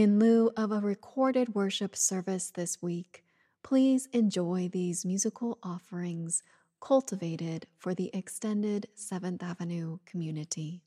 In lieu of a recorded worship service this week, please enjoy these musical offerings cultivated for the extended 7th Avenue community.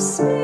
Spirit.